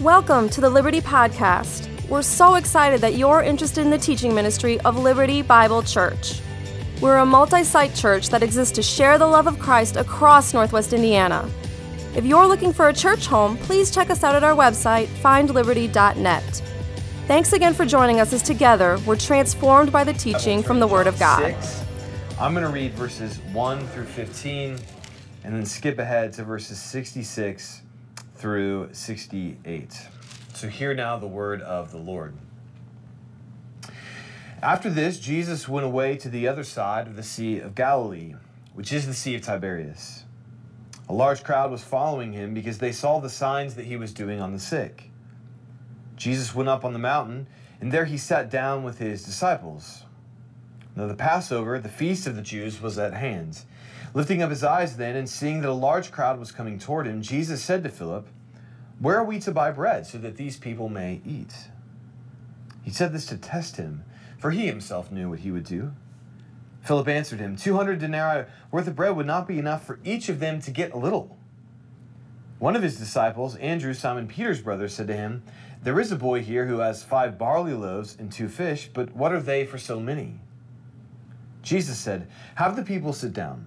Welcome to the Liberty Podcast. We're so excited that you're interested in the teaching ministry of Liberty Bible Church. We're a multi site church that exists to share the love of Christ across Northwest Indiana. If you're looking for a church home, please check us out at our website, findliberty.net. Thanks again for joining us as together we're transformed by the teaching from the Word of God. I'm going to read verses 1 through 15 and then skip ahead to verses 66 through 68. So, hear now the word of the Lord. After this, Jesus went away to the other side of the Sea of Galilee, which is the Sea of Tiberias. A large crowd was following him because they saw the signs that he was doing on the sick. Jesus went up on the mountain, and there he sat down with his disciples. Now, the Passover, the feast of the Jews, was at hand. Lifting up his eyes then, and seeing that a large crowd was coming toward him, Jesus said to Philip, Where are we to buy bread so that these people may eat? He said this to test him, for he himself knew what he would do. Philip answered him, Two hundred denarii worth of bread would not be enough for each of them to get a little. One of his disciples, Andrew, Simon Peter's brother, said to him, There is a boy here who has five barley loaves and two fish, but what are they for so many? Jesus said, Have the people sit down.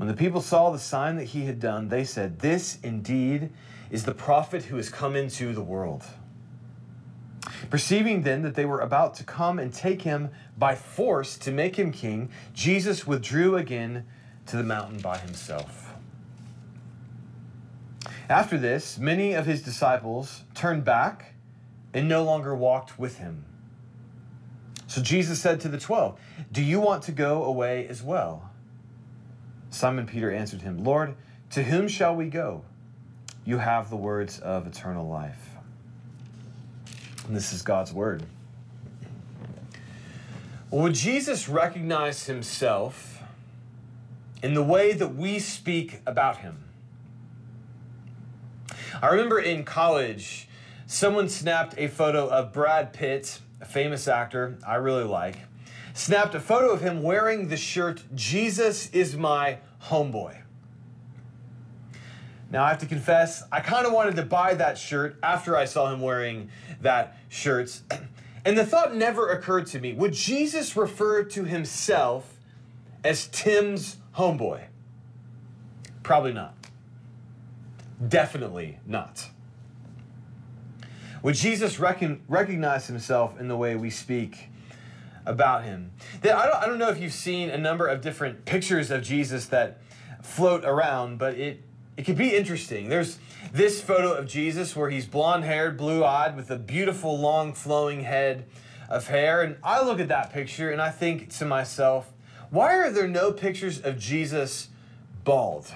When the people saw the sign that he had done, they said, This indeed is the prophet who has come into the world. Perceiving then that they were about to come and take him by force to make him king, Jesus withdrew again to the mountain by himself. After this, many of his disciples turned back and no longer walked with him. So Jesus said to the twelve, Do you want to go away as well? Simon Peter answered him, Lord, to whom shall we go? You have the words of eternal life. And this is God's word. Would Jesus recognize himself in the way that we speak about him? I remember in college, someone snapped a photo of Brad Pitt, a famous actor I really like snapped a photo of him wearing the shirt, Jesus is my homeboy. Now, I have to confess, I kind of wanted to buy that shirt after I saw him wearing that shirt. And the thought never occurred to me would Jesus refer to himself as Tim's homeboy? Probably not. Definitely not. Would Jesus recognize himself in the way we speak about him. I don't, I don't know if you've seen a number of different pictures of Jesus that float around, but it, it could be interesting. There's this photo of Jesus where he's blonde haired, blue eyed, with a beautiful, long, flowing head of hair. And I look at that picture and I think to myself, why are there no pictures of Jesus bald?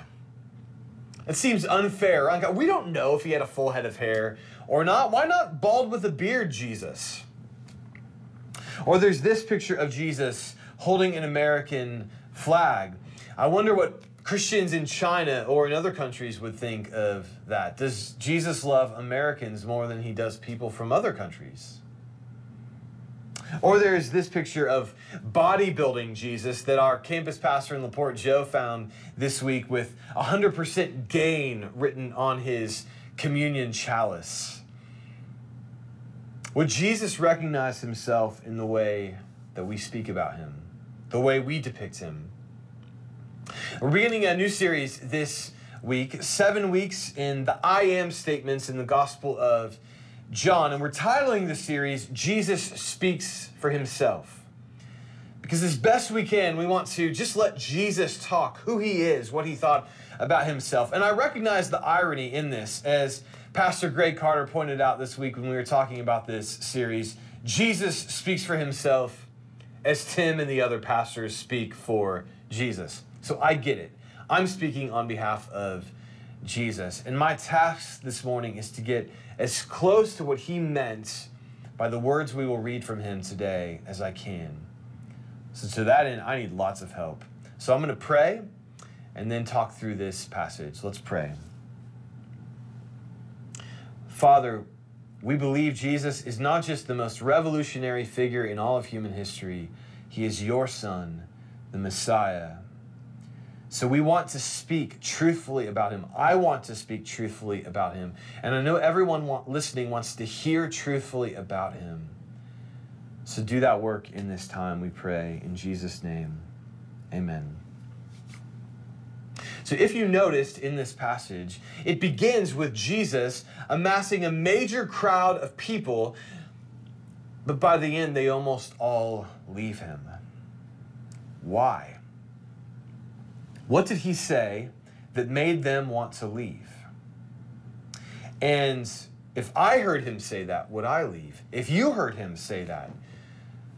It seems unfair. We don't know if he had a full head of hair or not. Why not bald with a beard, Jesus? Or there's this picture of Jesus holding an American flag. I wonder what Christians in China or in other countries would think of that. Does Jesus love Americans more than he does people from other countries? Or there's this picture of bodybuilding Jesus that our campus pastor in LaPorte, Joe, found this week with 100% gain written on his communion chalice. Would Jesus recognize himself in the way that we speak about him, the way we depict him? We're beginning a new series this week, seven weeks in the I am statements in the Gospel of John, and we're titling the series Jesus Speaks for Himself. Because as best we can, we want to just let Jesus talk who he is, what he thought about himself. And I recognize the irony in this as Pastor Greg Carter pointed out this week when we were talking about this series. Jesus speaks for himself as Tim and the other pastors speak for Jesus. So I get it. I'm speaking on behalf of Jesus. And my task this morning is to get as close to what he meant by the words we will read from him today as I can. So, to that end, I need lots of help. So, I'm going to pray and then talk through this passage. Let's pray. Father, we believe Jesus is not just the most revolutionary figure in all of human history, he is your Son, the Messiah. So we want to speak truthfully about him. I want to speak truthfully about him. And I know everyone want, listening wants to hear truthfully about him. So do that work in this time, we pray. In Jesus' name, amen. So, if you noticed in this passage, it begins with Jesus amassing a major crowd of people, but by the end, they almost all leave him. Why? What did he say that made them want to leave? And if I heard him say that, would I leave? If you heard him say that,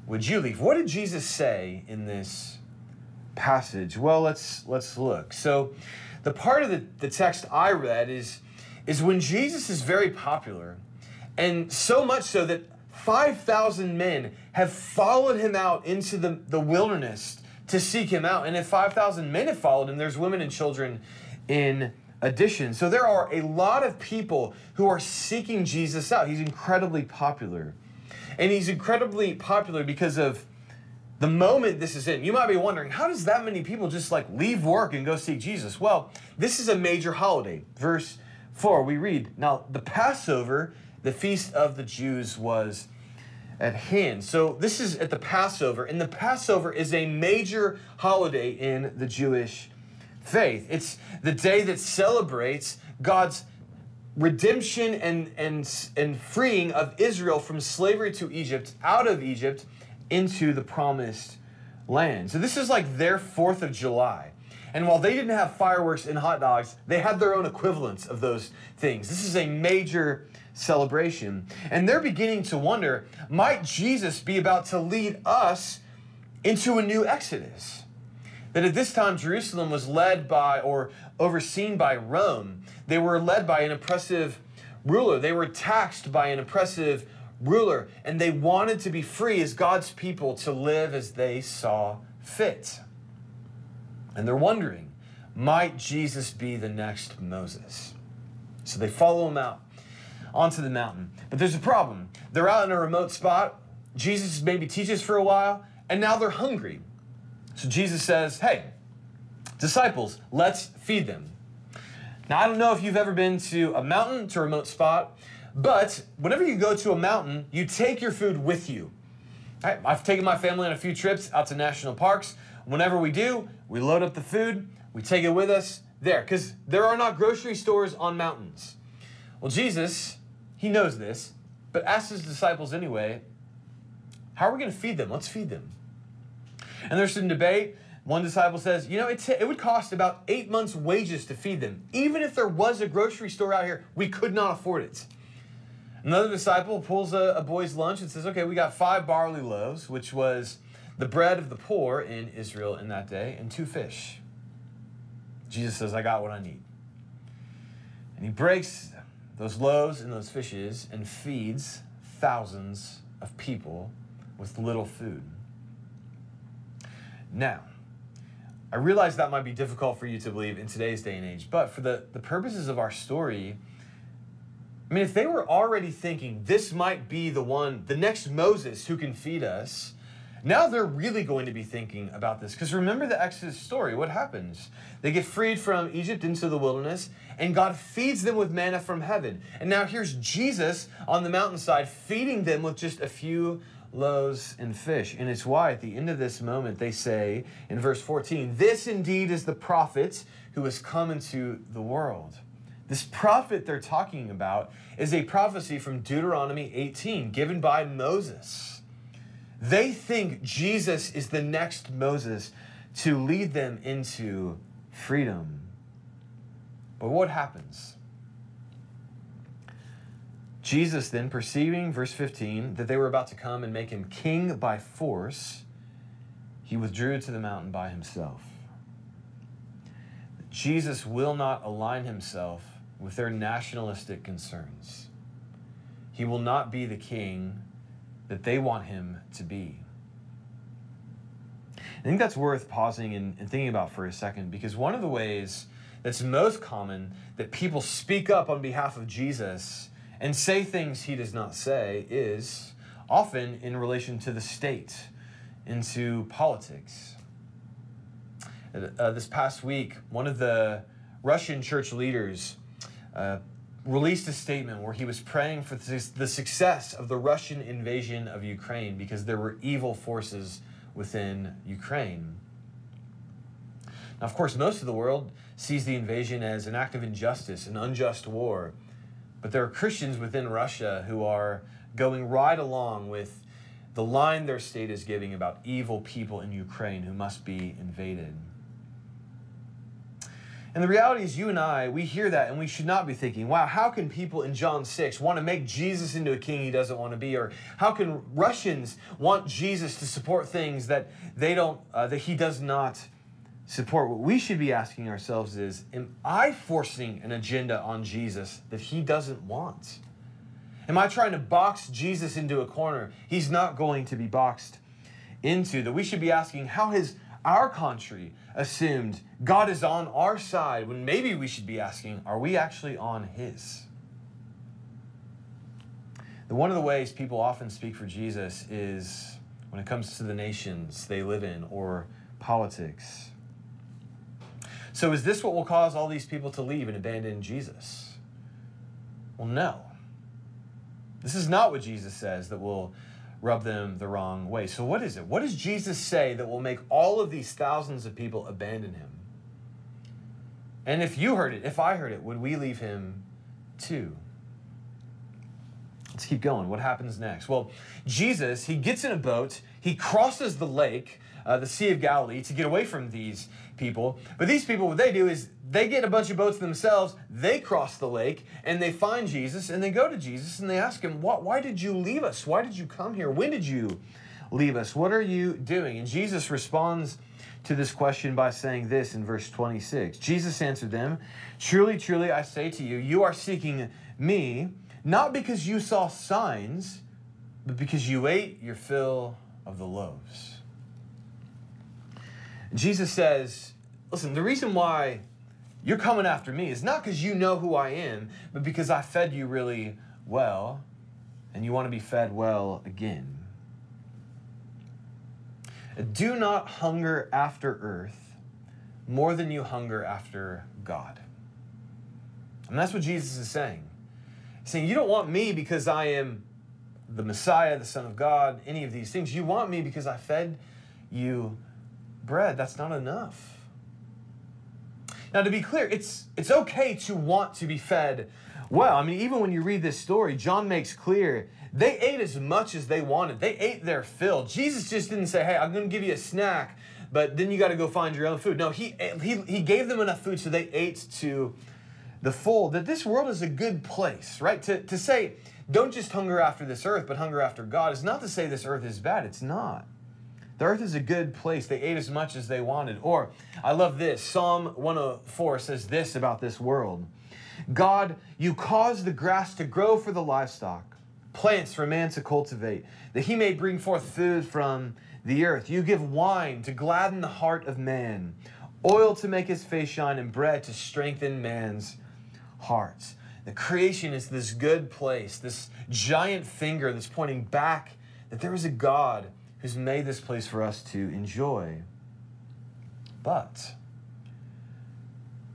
would you leave? What did Jesus say in this passage? Well, let's let's look. So, the part of the, the text I read is is when Jesus is very popular, and so much so that 5,000 men have followed him out into the, the wilderness to seek him out. And if 5,000 men have followed him, there's women and children in addition. So there are a lot of people who are seeking Jesus out. He's incredibly popular. And he's incredibly popular because of the moment this is in, you might be wondering, how does that many people just like leave work and go see Jesus? Well, this is a major holiday. Verse 4, we read, Now the Passover, the feast of the Jews, was at hand. So this is at the Passover, and the Passover is a major holiday in the Jewish faith. It's the day that celebrates God's redemption and, and, and freeing of Israel from slavery to Egypt, out of Egypt into the promised land. So this is like their 4th of July. And while they didn't have fireworks and hot dogs, they had their own equivalents of those things. This is a major celebration. And they're beginning to wonder might Jesus be about to lead us into a new Exodus? That at this time, Jerusalem was led by or overseen by Rome. They were led by an oppressive ruler, they were taxed by an oppressive ruler, and they wanted to be free as God's people to live as they saw fit. And they're wondering, might Jesus be the next Moses? So they follow him out onto the mountain. But there's a problem. They're out in a remote spot. Jesus maybe teaches for a while, and now they're hungry. So Jesus says, Hey, disciples, let's feed them. Now, I don't know if you've ever been to a mountain, to a remote spot, but whenever you go to a mountain, you take your food with you. I've taken my family on a few trips out to national parks. Whenever we do, we load up the food, we take it with us there, because there are not grocery stores on mountains. Well, Jesus, he knows this, but asks his disciples anyway, how are we going to feed them? Let's feed them. And there's some debate. One disciple says, you know, it, it would cost about eight months' wages to feed them. Even if there was a grocery store out here, we could not afford it. Another disciple pulls a, a boy's lunch and says, okay, we got five barley loaves, which was the bread of the poor in Israel in that day, and two fish. Jesus says, I got what I need. And he breaks those loaves and those fishes and feeds thousands of people with little food. Now, I realize that might be difficult for you to believe in today's day and age, but for the, the purposes of our story, I mean, if they were already thinking this might be the one, the next Moses who can feed us, now they're really going to be thinking about this. Because remember the Exodus story. What happens? They get freed from Egypt into the wilderness, and God feeds them with manna from heaven. And now here's Jesus on the mountainside feeding them with just a few loaves and fish. And it's why at the end of this moment they say in verse 14, This indeed is the prophet who has come into the world. This prophet they're talking about is a prophecy from Deuteronomy 18 given by Moses. They think Jesus is the next Moses to lead them into freedom. But what happens? Jesus then, perceiving, verse 15, that they were about to come and make him king by force, he withdrew to the mountain by himself. Jesus will not align himself with their nationalistic concerns. He will not be the king that they want him to be. I think that's worth pausing and, and, thinking about for a second because one of the ways that's most common that people speak up on behalf of Jesus and say things he does not say is often in relation to the state, into politics. Uh, this past week, one of the Russian church leaders uh, released a statement where he was praying for the success of the Russian invasion of Ukraine because there were evil forces within Ukraine. Now, of course, most of the world sees the invasion as an act of injustice, an unjust war. But there are Christians within Russia who are going right along with the line their state is giving about evil people in Ukraine who must be invaded. And the reality is, you and I, we hear that and we should not be thinking, wow, how can people in John 6 want to make Jesus into a king he doesn't want to be? Or how can Russians want Jesus to support things that they don't, uh, that he does not support? What we should be asking ourselves is, am I forcing an agenda on Jesus that he doesn't want? Am I trying to box Jesus into a corner he's not going to be boxed into? That we should be asking, how has our country assumed God is on our side when maybe we should be asking, are we actually on His? one of the ways people often speak for Jesus is when it comes to the nations they live in or politics. So, is this what will cause all these people to leave and abandon Jesus? Well, no. This is not what Jesus says that will rub them the wrong way. So, what is it? What does Jesus say that will make all of these thousands of people abandon him? And if you heard it, if I heard it, would we leave him too? Let's keep going. What happens next? Well, Jesus, he gets in a boat, he crosses the lake, uh, the Sea of Galilee, to get away from these people. But these people, what they do is they get a bunch of boats themselves, they cross the lake, and they find Jesus, and they go to Jesus and they ask him, Why did you leave us? Why did you come here? When did you leave us? What are you doing? And Jesus responds to this question by saying this in verse 26 Jesus answered them, Truly, truly, I say to you, you are seeking me, not because you saw signs, but because you ate your fill of the loaves. Jesus says, Listen, the reason why you're coming after me is not because you know who I am, but because I fed you really well and you want to be fed well again. Do not hunger after earth more than you hunger after God. And that's what Jesus is saying. He's saying, You don't want me because I am the Messiah, the Son of God, any of these things. You want me because I fed you bread. That's not enough. Now, to be clear, it's, it's okay to want to be fed well. I mean, even when you read this story, John makes clear they ate as much as they wanted. They ate their fill. Jesus just didn't say, hey, I'm going to give you a snack, but then you got to go find your own food. No, he, he, he gave them enough food so they ate to the full. That this world is a good place, right? To, to say, don't just hunger after this earth, but hunger after God is not to say this earth is bad. It's not. The earth is a good place. They ate as much as they wanted. Or, I love this Psalm 104 says this about this world God, you cause the grass to grow for the livestock, plants for man to cultivate, that he may bring forth food from the earth. You give wine to gladden the heart of man, oil to make his face shine, and bread to strengthen man's heart. The creation is this good place, this giant finger that's pointing back that there is a God who's made this place for us to enjoy. But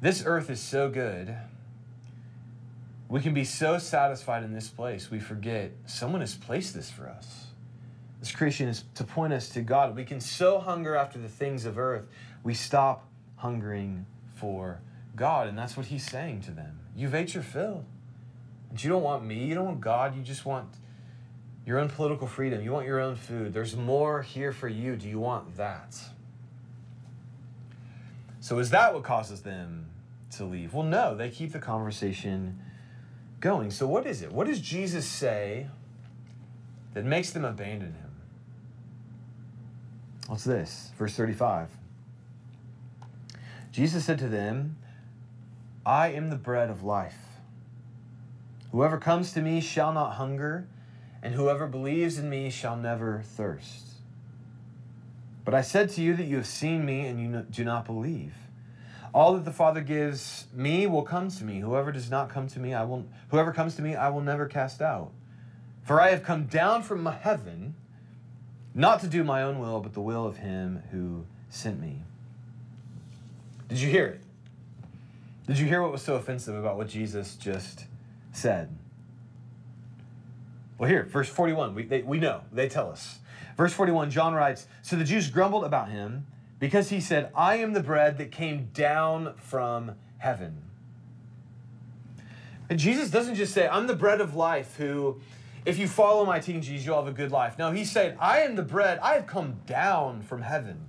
this earth is so good. We can be so satisfied in this place, we forget someone has placed this for us. This creation is to point us to God. We can so hunger after the things of earth, we stop hungering for God. And that's what he's saying to them. You've ate your fill. And you don't want me, you don't want God, you just want your own political freedom. You want your own food. There's more here for you. Do you want that? So, is that what causes them to leave? Well, no, they keep the conversation going. So, what is it? What does Jesus say that makes them abandon him? What's this? Verse 35. Jesus said to them, I am the bread of life. Whoever comes to me shall not hunger, and whoever believes in me shall never thirst. But I said to you that you have seen me and you do not believe. All that the Father gives me will come to me. Whoever does not come to me, I will whoever comes to me, I will never cast out. For I have come down from heaven not to do my own will, but the will of him who sent me. Did you hear it? Did you hear what was so offensive about what Jesus just said? Well, here, verse 41, we, they, we know, they tell us. Verse 41, John writes So the Jews grumbled about him because he said, I am the bread that came down from heaven. And Jesus doesn't just say, I'm the bread of life who, if you follow my teachings, you'll have a good life. No, he said, I am the bread, I have come down from heaven.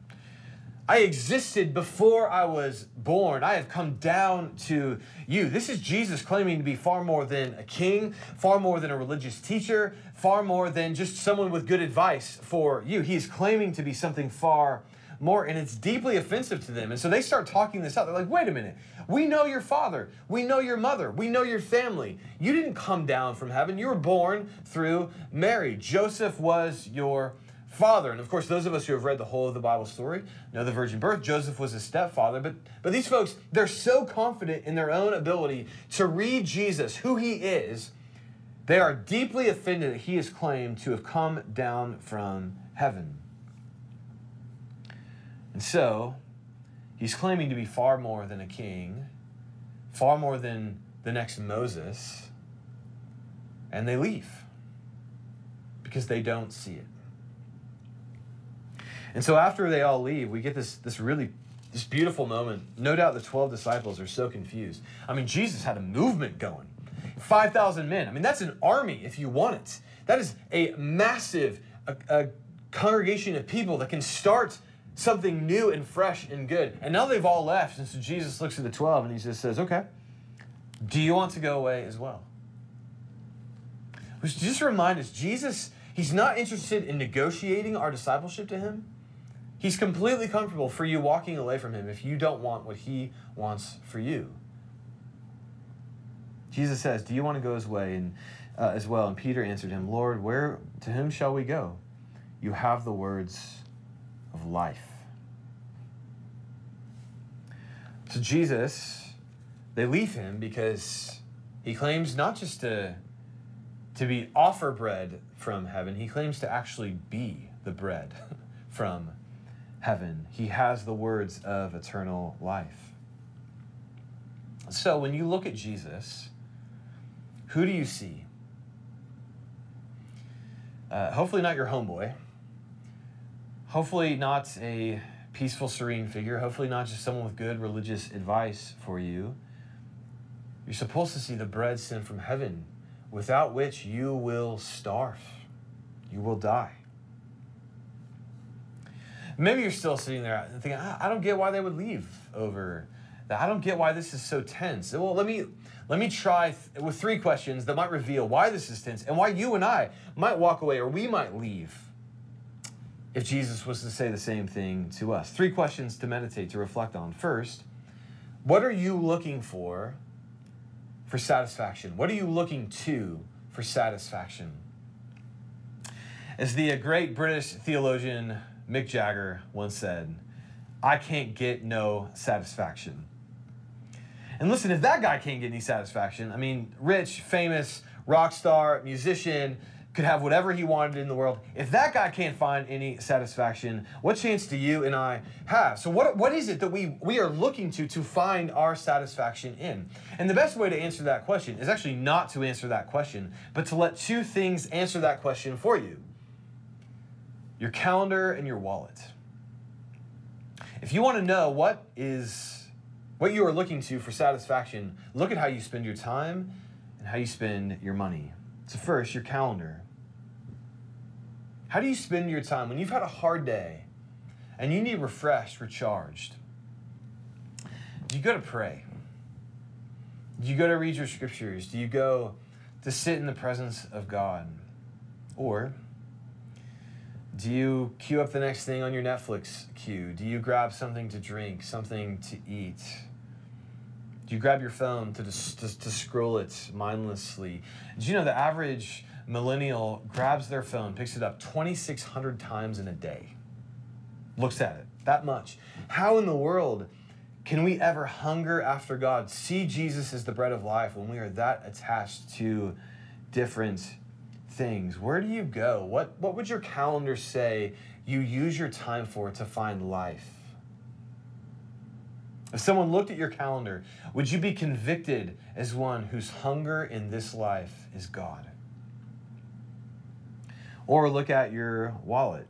I existed before I was born. I have come down to you. This is Jesus claiming to be far more than a king, far more than a religious teacher, far more than just someone with good advice for you. He is claiming to be something far more, and it's deeply offensive to them. And so they start talking this out. They're like, wait a minute. We know your father. We know your mother. We know your family. You didn't come down from heaven. You were born through Mary. Joseph was your father. And of course, those of us who have read the whole of the Bible story know the virgin birth. Joseph was his stepfather. But, but these folks, they're so confident in their own ability to read Jesus, who he is, they are deeply offended that he is claimed to have come down from heaven. And so, he's claiming to be far more than a king, far more than the next Moses, and they leave because they don't see it. And so after they all leave, we get this, this really this beautiful moment. No doubt the 12 disciples are so confused. I mean, Jesus had a movement going. 5,000 men. I mean, that's an army if you want it. That is a massive a, a congregation of people that can start something new and fresh and good. And now they've all left. And so Jesus looks at the 12 and he just says, Okay, do you want to go away as well? Which just remind us, Jesus, he's not interested in negotiating our discipleship to him. He's completely comfortable for you walking away from him if you don't want what he wants for you. Jesus says, "Do you want to go his way and uh, as well?" And Peter answered him, "Lord, where to whom shall we go? You have the words of life." So Jesus, they leave him because he claims not just to to be offer bread from heaven, he claims to actually be the bread from heaven. He has the words of eternal life. So when you look at Jesus, who do you see? Uh, hopefully, not your homeboy. Hopefully, not a peaceful, serene figure. Hopefully, not just someone with good religious advice for you. You're supposed to see the bread sent from heaven, without which you will starve. You will die. Maybe you're still sitting there thinking, I don't get why they would leave over that. I don't get why this is so tense. Well, let me let me try th- with three questions that might reveal why this is tense and why you and I might walk away or we might leave if Jesus was to say the same thing to us. Three questions to meditate, to reflect on. First, what are you looking for for satisfaction? What are you looking to for satisfaction? As the great British theologian Mick Jagger once said, I can't get no satisfaction. And listen, if that guy can't get any satisfaction, I mean, rich, famous, rock star, musician, could have whatever he wanted in the world. If that guy can't find any satisfaction, what chance do you and I have? So what, what is it that we, we are looking to to find our satisfaction in? And the best way to answer that question is actually not to answer that question, but to let two things answer that question for you your calendar and your wallet. If you want to know what is what you are looking to for satisfaction, look at how you spend your time and how you spend your money. So first, your calendar. How do you spend your time when you've had a hard day and you need refreshed, recharged? Do you go to pray? Do you go to read your scriptures? Do you go to sit in the presence of God? Or do you queue up the next thing on your Netflix queue? Do you grab something to drink, something to eat? Do you grab your phone to, to, to scroll it mindlessly? Do you know the average millennial grabs their phone, picks it up 2,600 times in a day? Looks at it, that much. How in the world can we ever hunger after God, see Jesus as the bread of life when we are that attached to different things? Where do you go? What, what would your calendar say you use your time for to find life? If someone looked at your calendar, would you be convicted as one whose hunger in this life is God? Or look at your wallet.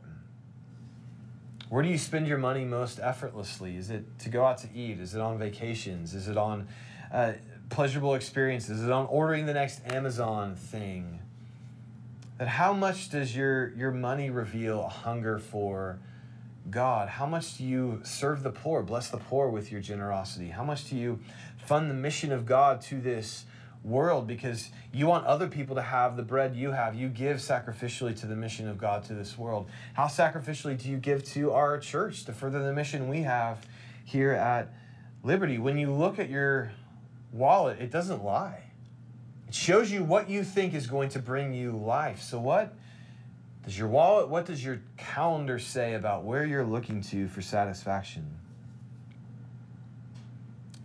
Where do you spend your money most effortlessly? Is it to go out to eat? Is it on vacations? Is it on uh, pleasurable experiences? Is it on ordering the next Amazon thing? That how much does your, your money reveal a hunger for God? How much do you serve the poor, bless the poor with your generosity? How much do you fund the mission of God to this world because you want other people to have the bread you have. You give sacrificially to the mission of God to this world. How sacrificially do you give to our church to further the mission we have here at Liberty? When you look at your wallet, it doesn't lie. It shows you what you think is going to bring you life. So, what does your wallet, what does your calendar say about where you're looking to for satisfaction?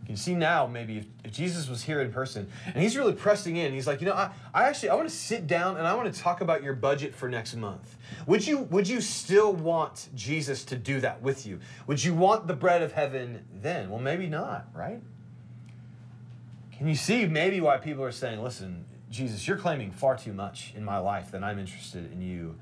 You can see now, maybe if, if, Jesus was here in person and he's really pressing in, he's like, you know, I, I actually I want to sit down and I want to talk about your budget for next month. Would you would you still want Jesus to do that with you? Would you want the bread of heaven then? Well, maybe not, right? Can you see maybe why people are saying, listen, Jesus, you're claiming far too much in my life than I'm interested in you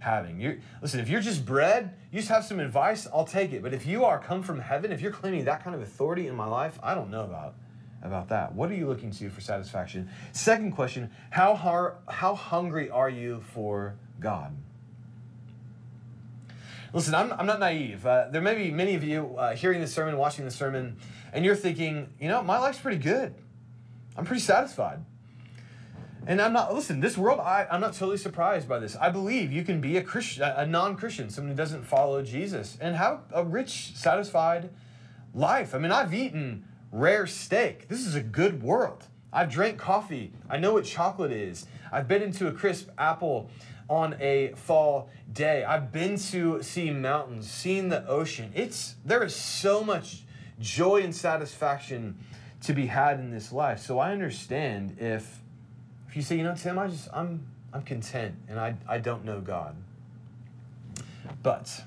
having. You listen, if you're just bread, you just have some advice, I'll take it. But if you are come from heaven, if you're claiming that kind of authority in my life, I don't know about about that. What are you looking to for satisfaction? Second question, how har- how hungry are you for God? Listen, I'm, I'm not naive. Uh, there may be many of you uh, hearing the sermon, watching the sermon, and you're thinking, you know, my life's pretty good. I'm pretty satisfied. And I'm not, listen, this world, I, I'm not totally surprised by this. I believe you can be a Christian, a non Christian, someone who doesn't follow Jesus, and have a rich, satisfied life. I mean, I've eaten rare steak. This is a good world. I've drank coffee. I know what chocolate is. I've been into a crisp apple on a fall day. I've been to see mountains, seen the ocean. It's there is so much joy and satisfaction to be had in this life. So I understand if if you say, you know, Tim, I just I'm I'm content and I, I don't know God. But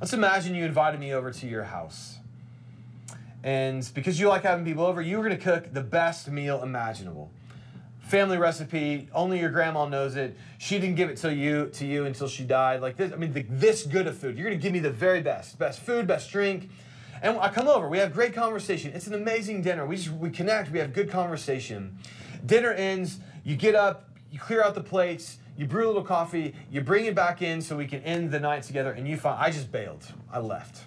let's imagine you invited me over to your house. And because you like having people over, you were gonna cook the best meal imaginable. Family recipe, only your grandma knows it. She didn't give it to you to you until she died. Like this, I mean, the, this good of food. You're gonna give me the very best, best food, best drink. And I come over, we have great conversation. It's an amazing dinner. We just we connect, we have good conversation. Dinner ends, you get up, you clear out the plates, you brew a little coffee, you bring it back in so we can end the night together, and you find I just bailed. I left.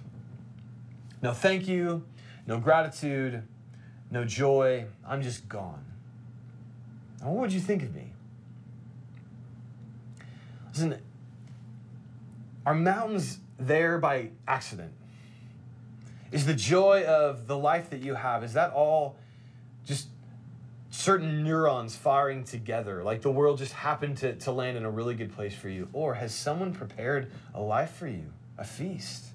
No thank you, no gratitude, no joy. I'm just gone. Now, what would you think of me? Listen, are mountains there by accident? Is the joy of the life that you have, is that all just certain neurons firing together, like the world just happened to, to land in a really good place for you? Or has someone prepared a life for you, a feast?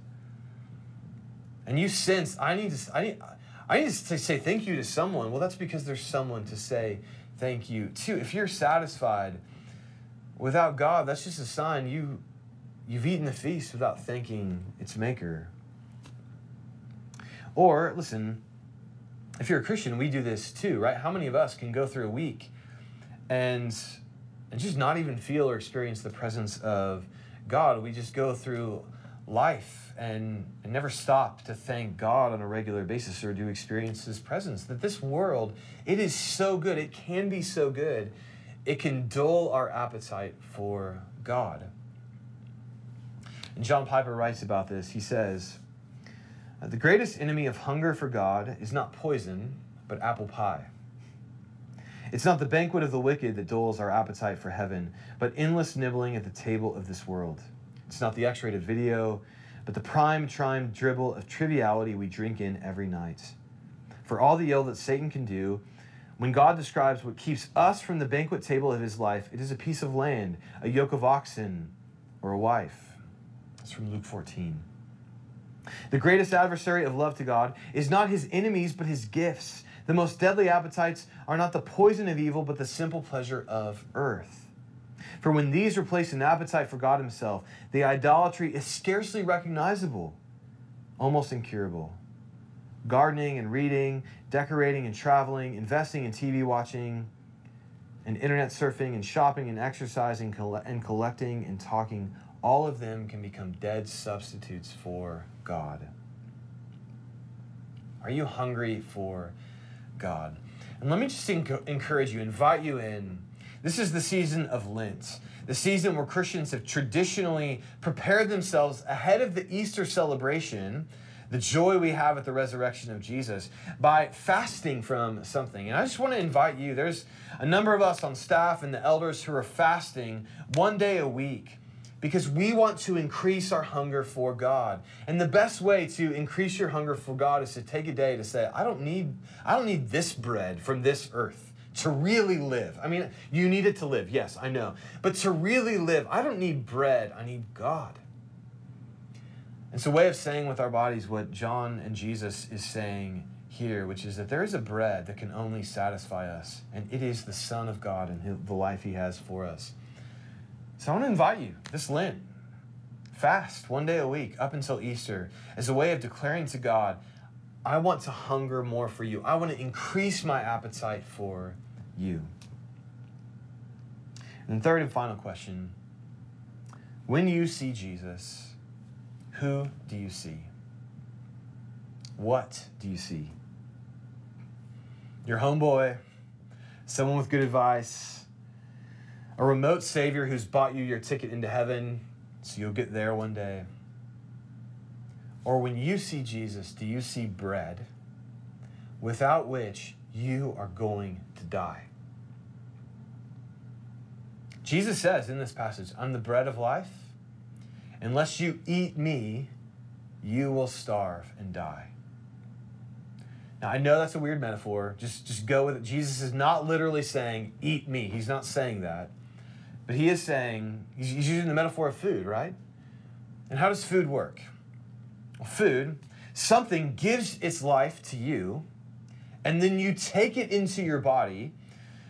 And you sense, I need to, I need, I need to say thank you to someone. Well, that's because there's someone to say thank you to. If you're satisfied without God, that's just a sign you, you've eaten the feast without thanking its maker. Or, listen, if you're a Christian, we do this too, right? How many of us can go through a week and and just not even feel or experience the presence of God? We just go through life and, and never stop to thank God on a regular basis or to experience His presence. That this world, it is so good, it can be so good, it can dull our appetite for God. And John Piper writes about this. He says, Uh, the greatest enemy of hunger for God is not poison, but apple pie. It's not the banquet of the wicked that dulls our appetite for heaven, but endless nibbling at the table of this world. It's not the X rated video, but the prime time dribble of triviality we drink in every night. for all the ill that Satan can do. When God describes what keeps us from the banquet table of his life, it is a piece of land, a yoke of oxen, or a wife. It's from Luke 14. The greatest adversary of love to God is not his enemies, but his gifts. The most deadly appetites are not the poison of evil, but the simple pleasure of earth. For when these replace an appetite for God Himself, the idolatry is scarcely recognizable, almost incurable. Gardening and reading, decorating and traveling, investing and TV watching, and internet surfing and shopping and exercising and collecting and talking, all of them can become dead substitutes for God. Are you hungry for God? And let me just encourage you, invite you in this is the season of Lent, the season where Christians have traditionally prepared themselves ahead of the Easter celebration, the joy we have at the resurrection of Jesus, by fasting from something. And I just want to invite you, there's a number of us on staff and the elders who are fasting one day a week because we want to increase our hunger for God. And the best way to increase your hunger for God is to take a day to say, I don't need I don't need this bread from this earth to really live. I mean, you need it to live, yes, I know. But to really live, I don't need bread, I need God. It's a way of saying with our bodies what John and Jesus is saying here, which is that there is a bread that can only satisfy us, and it is the Son of God and the life He has for us. So I want to invite you this Lent, fast one day a week up until Easter, as a way of declaring to God, I want to hunger more for you. I want to increase my appetite for you. And third and final question when you see Jesus, who do you see? What do you see? Your homeboy, someone with good advice, a remote savior who's bought you your ticket into heaven so you'll get there one day. Or when you see Jesus, do you see bread without which you are going to die? Jesus says in this passage, I'm the bread of life. Unless you eat me, you will starve and die. Now, I know that's a weird metaphor. Just, just go with it. Jesus is not literally saying, eat me. He's not saying that. But he is saying, he's, using the metaphor of food, right? And how does food work? food, something gives its life to you, and then you take it into your body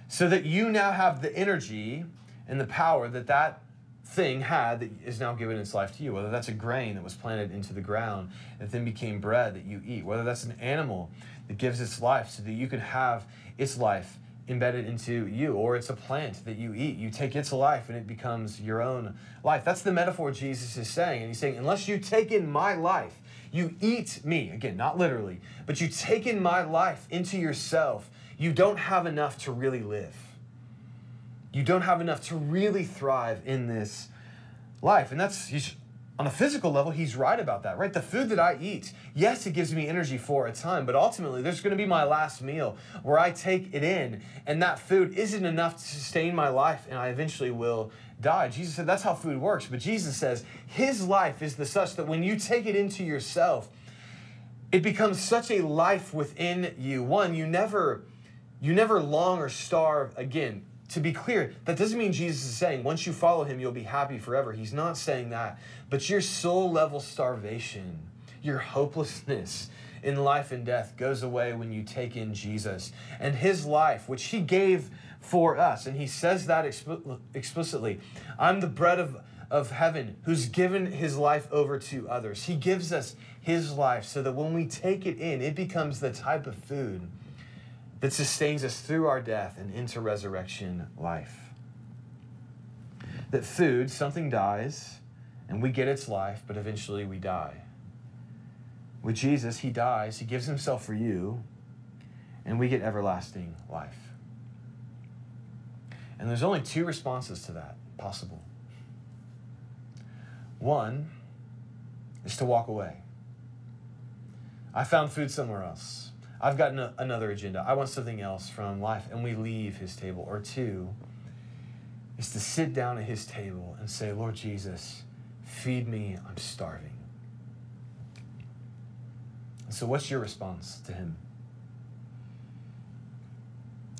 so that you now have the energy and the power that that thing had that is now given its life to you. Whether that's a grain that was planted into the ground that then became bread that you eat, whether that's an animal that gives its life so that you can have its life embedded into you, or it's a plant that you eat. You take its life and it becomes your own life. That's the metaphor Jesus is saying. And he's saying, unless you take in my life, you eat me, again, not literally, but you take in my life into yourself, you don't have enough to really live. You don't have enough to really thrive in this life. And that's, on a physical level, he's right about that, right? The food that I eat, yes, it gives me energy for a time, but ultimately there's going to be my last meal where I take it in, and that food isn't enough to sustain my life, and I eventually will die. Jesus said that's how food works, but Jesus says his life is the such that when you take it into yourself, it becomes such a life within you. One, you never you never long or starve again to be clear, that doesn't mean Jesus is saying once you follow him, you'll be happy forever. He's not saying that. But your soul level starvation, your hopelessness in life and death goes away when you take in Jesus and his life, which he gave for us. And he says that explicitly I'm the bread of, of heaven who's given his life over to others. He gives us his life so that when we take it in, it becomes the type of food that sustains us through our death and into resurrection life. That food, something dies, and we get its life, but eventually we die. With Jesus, He dies, He gives Himself for you, and we get everlasting life. And there's only two responses to that possible. One is to walk away. I found food somewhere else. I've got no, another agenda. I want something else from life. And we leave his table. Or two is to sit down at his table and say, Lord Jesus, feed me. I'm starving. So, what's your response to him?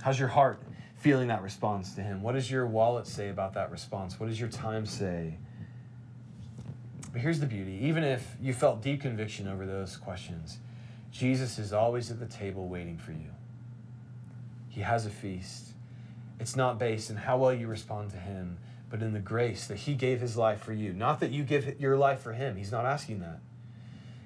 How's your heart feeling that response to Him? What does your wallet say about that response? What does your time say? But here's the beauty even if you felt deep conviction over those questions, Jesus is always at the table waiting for you. He has a feast. It's not based in how well you respond to Him, but in the grace that He gave His life for you. Not that you give your life for Him, He's not asking that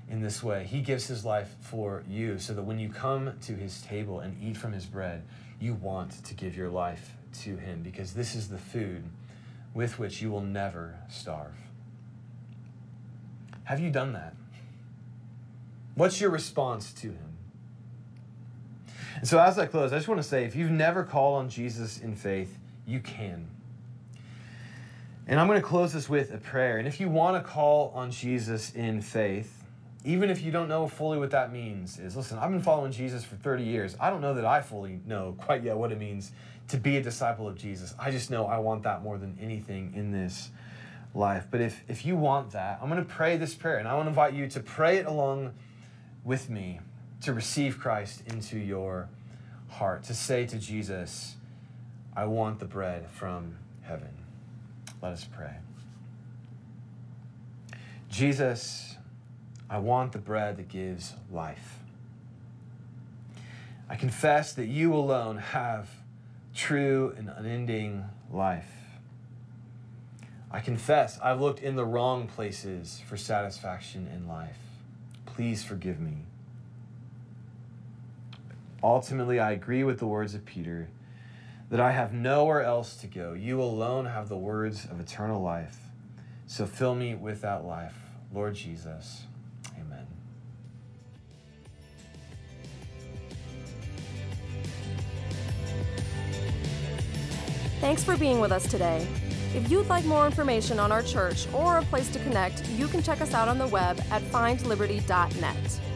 in this way. He gives His life for you so that when you come to His table and eat from His bread, you want to give your life to Him because this is the food with which you will never starve. Have you done that? What's your response to Him? And so, as I close, I just want to say if you've never called on Jesus in faith, you can. And I'm going to close this with a prayer. And if you want to call on Jesus in faith, even if you don't know fully what that means, is listen, I've been following Jesus for 30 years. I don't know that I fully know quite yet what it means to be a disciple of Jesus. I just know I want that more than anything in this life. But if, if you want that, I'm going to pray this prayer, and I want to invite you to pray it along with me to receive Christ into your heart, to say to Jesus, I want the bread from heaven. Let us pray. Jesus, I want the bread that gives life. I confess that you alone have true and unending life. I confess I've looked in the wrong places for satisfaction in life. Please forgive me. Ultimately, I agree with the words of Peter that I have nowhere else to go. You alone have the words of eternal life. So fill me with that life. Lord Jesus, amen. Thanks for being with us today. If you'd like more information on our church or a place to connect, you can check us out on the web at findliberty.net.